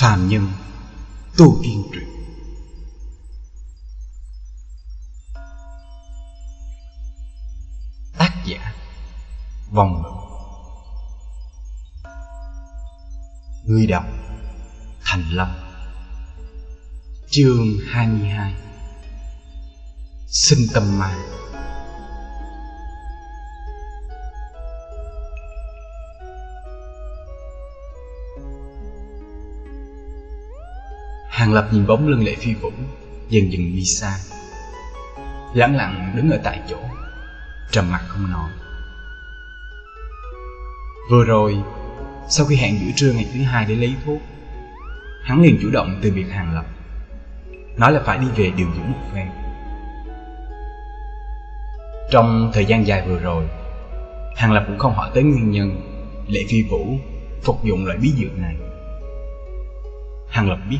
phàm nhân tu tiên truyện tác giả, vòng ngữ người đọc, thành lâm. Chương 22 sinh tâm ma. Hàng Lập nhìn bóng lưng lệ phi vũ, Dần dần đi xa. Lặng lặng đứng ở tại chỗ, Trầm mặt không nói. Vừa rồi, Sau khi hẹn giữa trưa ngày thứ hai để lấy thuốc, Hắn liền chủ động từ biệt Hàng Lập. Nói là phải đi về điều dưỡng một phen. Trong thời gian dài vừa rồi, Hàng Lập cũng không hỏi tới nguyên nhân Lệ Phi Vũ phục dụng loại bí dược này. Hàng Lập biết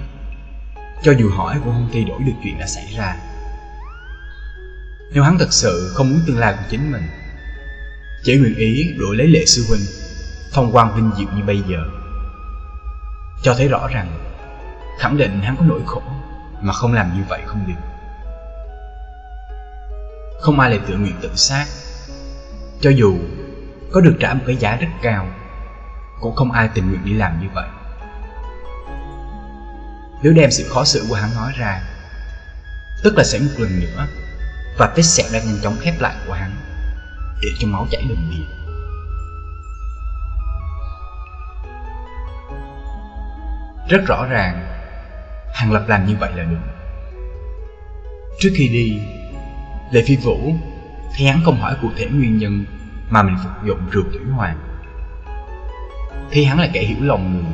cho dù hỏi cũng không thay đổi được chuyện đã xảy ra. Nếu hắn thật sự không muốn tương lai của chính mình, Chỉ nguyện ý đổi lấy lệ sư huynh, Phong quan vinh diệu như bây giờ, Cho thấy rõ rằng Khẳng định hắn có nỗi khổ Mà không làm như vậy không được. Không ai lại tự nguyện tự sát, Cho dù có được trả một cái giá rất cao, Cũng không ai tình nguyện đi làm như vậy nếu đem sự khó xử của hắn nói ra, Tức là sẽ một lần nữa, Và vết sẹo đang nhanh chóng khép lại của hắn, Để cho máu chảy đầm đìa. Rất rõ ràng Hàng Lập làm như vậy là đúng. Trước khi đi, Lệ Phi Vũ Thì hắn không hỏi cụ thể nguyên nhân Mà mình phục dụng rượu thủy hoàng. Thì hắn là kẻ hiểu lòng người,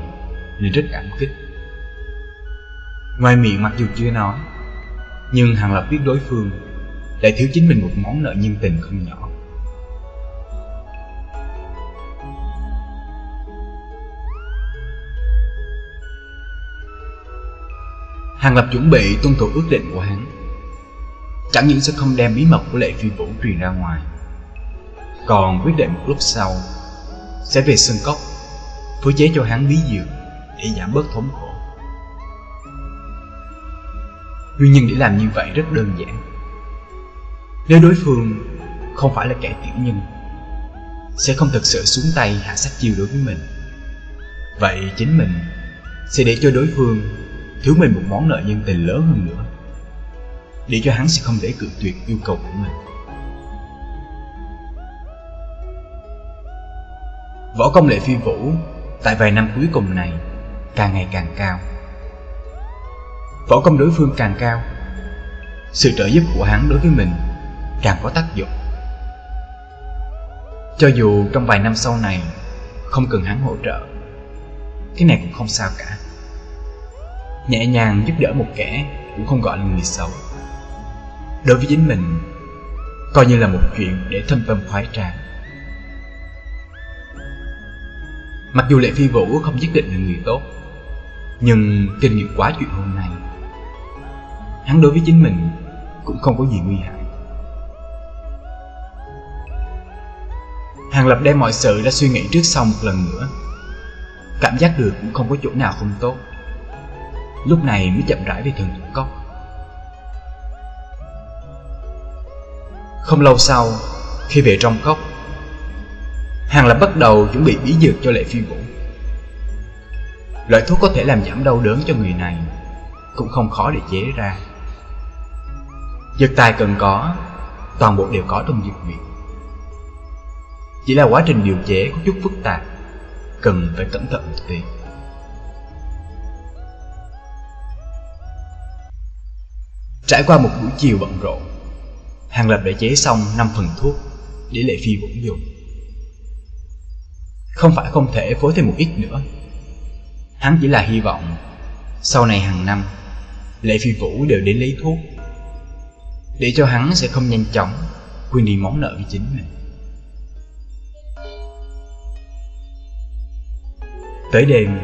Nên rất cảm kích. Ngoài miệng mặc dù chưa nói, Nhưng Hàng Lập biết đối phương Lại thiếu chính mình một món nợ nhân tình không nhỏ. Hàng Lập chuẩn bị tuân thủ ước định của hắn. Chẳng những sẽ không đem bí mật của lệ phi vũ truyền ra ngoài, Còn quyết định một lúc sau Sẽ về sân cốc, Phối chế cho hắn bí dược Để giảm bớt thống khổ Nguyên nhân để làm như vậy rất đơn giản. Nếu đối phương không phải là kẻ tiểu nhân, Sẽ không thực sự xuống tay hạ sát chiêu đối với mình. Vậy chính mình sẽ để cho đối phương thiếu mình một món nợ nhân tình lớn hơn nữa, Để cho hắn sẽ không để cự tuyệt yêu cầu của mình. Võ công lệ phi vũ Tại vài năm cuối cùng này Càng ngày càng cao võ công đối phương càng cao, sự trợ giúp của hắn đối với mình càng có tác dụng. Cho dù trong vài năm sau này không cần hắn hỗ trợ, cái này cũng không sao cả. Nhẹ nhàng giúp đỡ một kẻ cũng không gọi là người xấu. Đối với chính mình, coi như là một chuyện để thâm tâm khoái trà mặc dù lệ phi vũ không nhất định là người tốt, nhưng kinh nghiệm quá chuyện hôm nay hắn đối với chính mình cũng không có gì nguy hại. Hàng Lập đem mọi sự đã suy nghĩ trước sau một lần nữa. Cảm giác được cũng không có chỗ nào không tốt. Lúc này mới chậm rãi về thần thủ cốc. Không lâu sau, khi về trong cốc, Hàng Lập bắt đầu chuẩn bị bí dược cho Lệ Phi Vũ. Loại thuốc có thể làm giảm đau đớn cho người này cũng không khó để chế ra. Dược tài cần có, Toàn bộ đều có trong dược viện Chỉ là quá trình điều chế có chút phức tạp, Cần phải cẩn thận một tí. Trải qua một buổi chiều bận rộn, Hàng Lập đã chế xong 5 phần thuốc Để Lệ Phi Vũ dùng. Không phải không thể phối thêm một ít nữa. Hắn chỉ là hy vọng Sau này hàng năm, Lệ Phi Vũ đều đến lấy thuốc để cho hắn sẽ không nhanh chóng quên đi món nợ với chính mình. Tới đêm,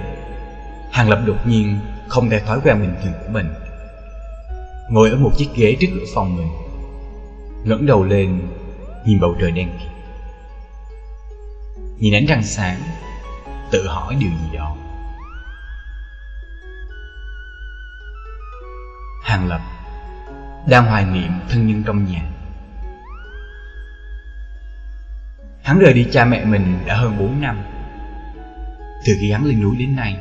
Hàng Lập đột nhiên không theo thói quen bình thường của mình. Ngồi ở một chiếc ghế trước cửa phòng mình, ngẩng đầu lên nhìn bầu trời đen kịt. Nhìn ánh trăng sáng, tự hỏi điều gì đó. Hàng Lập đang hoài niệm thân nhân trong nhà. Hắn rời đi cha mẹ mình đã hơn 4 năm. Từ khi hắn lên núi đến nay,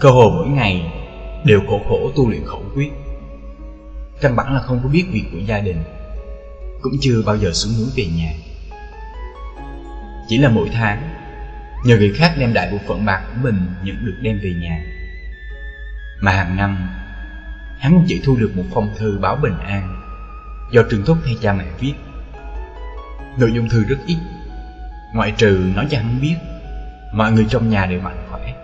cơ hồ mỗi ngày đều khổ khổ tu luyện khẩu quyết. Căn bản là không có biết việc của gia đình, cũng chưa bao giờ xuống núi về nhà. Chỉ là mỗi tháng, nhờ người khác đem đại bộ phận bạc của mình nhận được đem về nhà. Mà hàng năm, hắn chỉ thu được một phong thư báo bình an do Trương Thúc hay cha mẹ viết. Nội dung thư rất ít, ngoại trừ nói cho hắn biết mọi người trong nhà đều mạnh khỏe.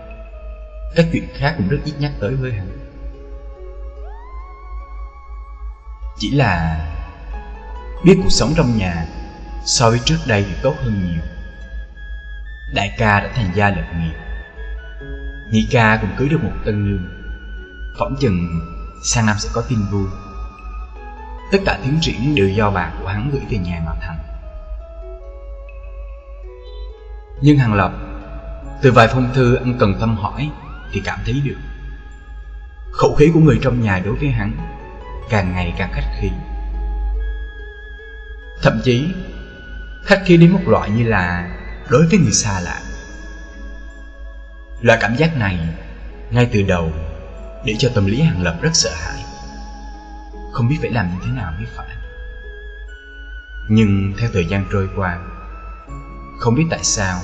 Các chuyện khác cũng rất ít nhắc tới với hắn. Chỉ là biết cuộc sống trong nhà so với trước đây thì tốt hơn nhiều. Đại ca đã thành gia lập nghiệp, nhị ca cũng cưới được một tân nương. Phỏng chừng sang năm sẽ có tin vui. Tất cả tiến triển đều do bà của hắn gửi về nhà mà thành. Nhưng Hàng Lập, từ vài phong thư anh cần tâm hỏi thì cảm thấy được khẩu khí của người trong nhà đối với hắn càng ngày càng khách khí thậm chí khách khí đến một loại như là đối với người xa lạ loại cảm giác này ngay từ đầu để cho tâm lý hàng lập rất sợ hãi. Không biết phải làm như thế nào mới phải. Nhưng theo thời gian trôi qua, không biết tại sao,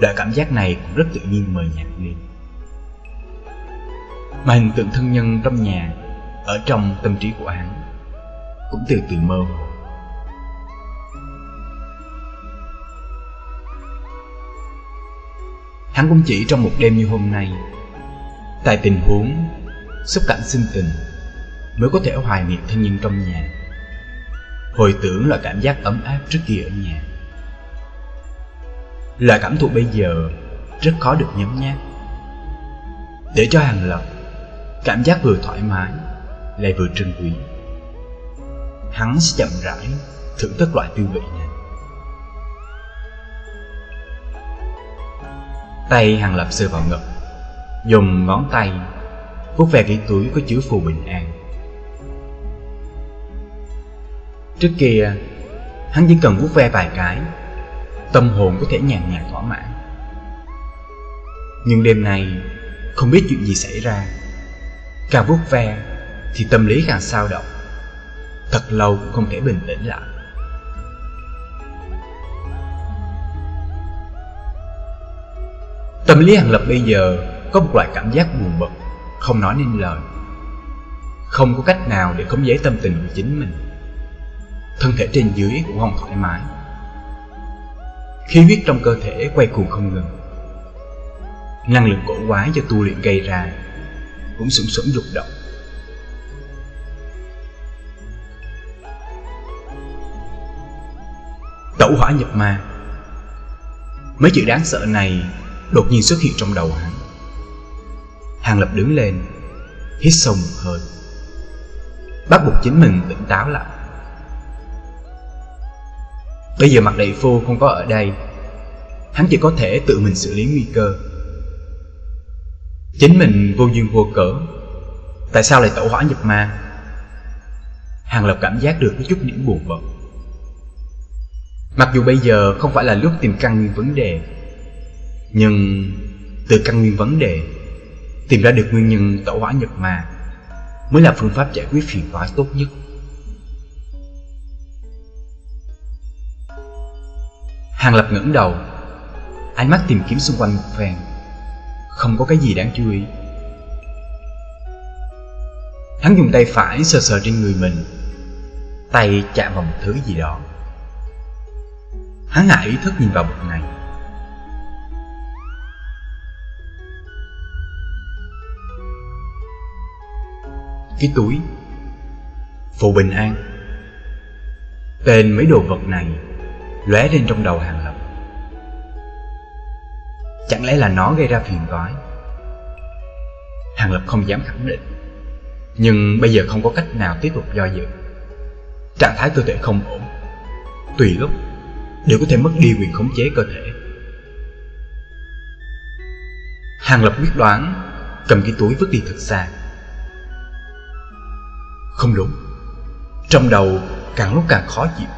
loại cảm giác này cũng rất tự nhiên mờ nhạt đi mà hình tượng thân nhân trong nhà, ở trong tâm trí của hắn, cũng từ từ mơ hồ. Hắn cũng chỉ trong một đêm như hôm nay tại tình huống xúc cảnh sinh tình mới có thể hoài niệm thân nhân trong nhà. Hồi tưởng là cảm giác ấm áp trước kia ở nhà. Là cảm thụ bây giờ rất khó được nhấm nháp. Để cho hàng lập, cảm giác vừa thoải mái lại vừa trân quý. Hắn sẽ chậm rãi thưởng thức loại tư vị này. Tay hàng lập sờ vào ngực dùng ngón tay vuốt về cái túi có chứa phù bình an. Trước kia, hắn chỉ cần vuốt ve vài cái, tâm hồn có thể nhàn nhạt thỏa mãn. Nhưng đêm nay, không biết chuyện gì xảy ra. Càng vuốt ve thì tâm lý càng sao động. Thật lâu cũng không thể bình tĩnh lại. Tâm lý hàng lập bây giờ có một loại cảm giác buồn bực, không nói nên lời. Không có cách nào để khống chế tâm tình của chính mình. Thân thể trên dưới cũng không thoải mái. Khí huyết trong cơ thể quay cuồng không ngừng. Năng lượng cổ quái do tu luyện gây ra cũng sủng sủng dục động. Tẩu hỏa nhập ma. Mấy chữ đáng sợ này đột nhiên xuất hiện trong đầu hắn hàng lập đứng lên, hít sâu một hơi. Bắt buộc chính mình tỉnh táo lại. Bây giờ mặt đại phu không có ở đây. Hắn chỉ có thể tự mình xử lý nguy cơ. Chính mình vô duyên vô cớ. Tại sao lại tẩu hỏa nhập ma? Hàng Lập cảm giác được có chút điểm buồn bực. Mặc dù bây giờ không phải là lúc tìm căn nguyên vấn đề, Nhưng từ căn nguyên vấn đề Tìm ra được nguyên nhân tạo hỏa nhập ma Mới là phương pháp giải quyết phiền toái tốt nhất. Hàng Lập ngẩng đầu, Ánh mắt tìm kiếm xung quanh một phen, Không có cái gì đáng chú ý. Hắn dùng tay phải sờ sờ trên người mình, Tay chạm vào một thứ gì đó. Hắn hạ ý thức nhìn vào vật này Cái túi. Phụ bình an. Tên mấy đồ vật này lóe lên trong đầu hàng lập. Chẳng lẽ là nó gây ra phiền toái? Hàng lập không dám khẳng định. Nhưng bây giờ không có cách nào tiếp tục do dự. Trạng thái cơ thể không ổn. Tùy lúc, đều có thể mất đi quyền khống chế cơ thể. Hàng lập quyết đoán cầm cái túi vứt đi thật xa. Không đúng Trong đầu càng lúc càng khó chịu.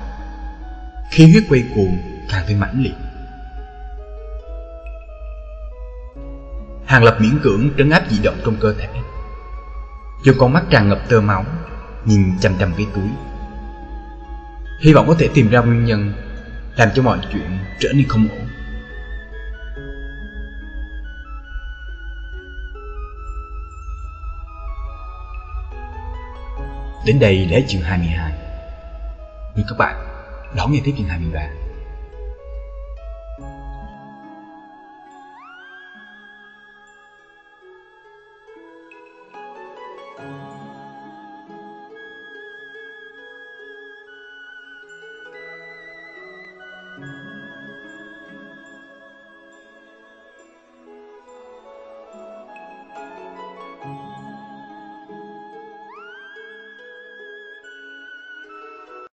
Khí huyết quay cuồng càng thêm mãnh liệt. Hàng Lập miễn cưỡng trấn áp dị động trong cơ thể. Dù con mắt tràn ngập tơ máu, Nhìn chằm chằm cái túi. Hy vọng có thể tìm ra nguyên nhân Làm cho mọi chuyện trở nên không ổn. Đến đây là hết chương 22 như các bạn đón nghe tiếp chương 23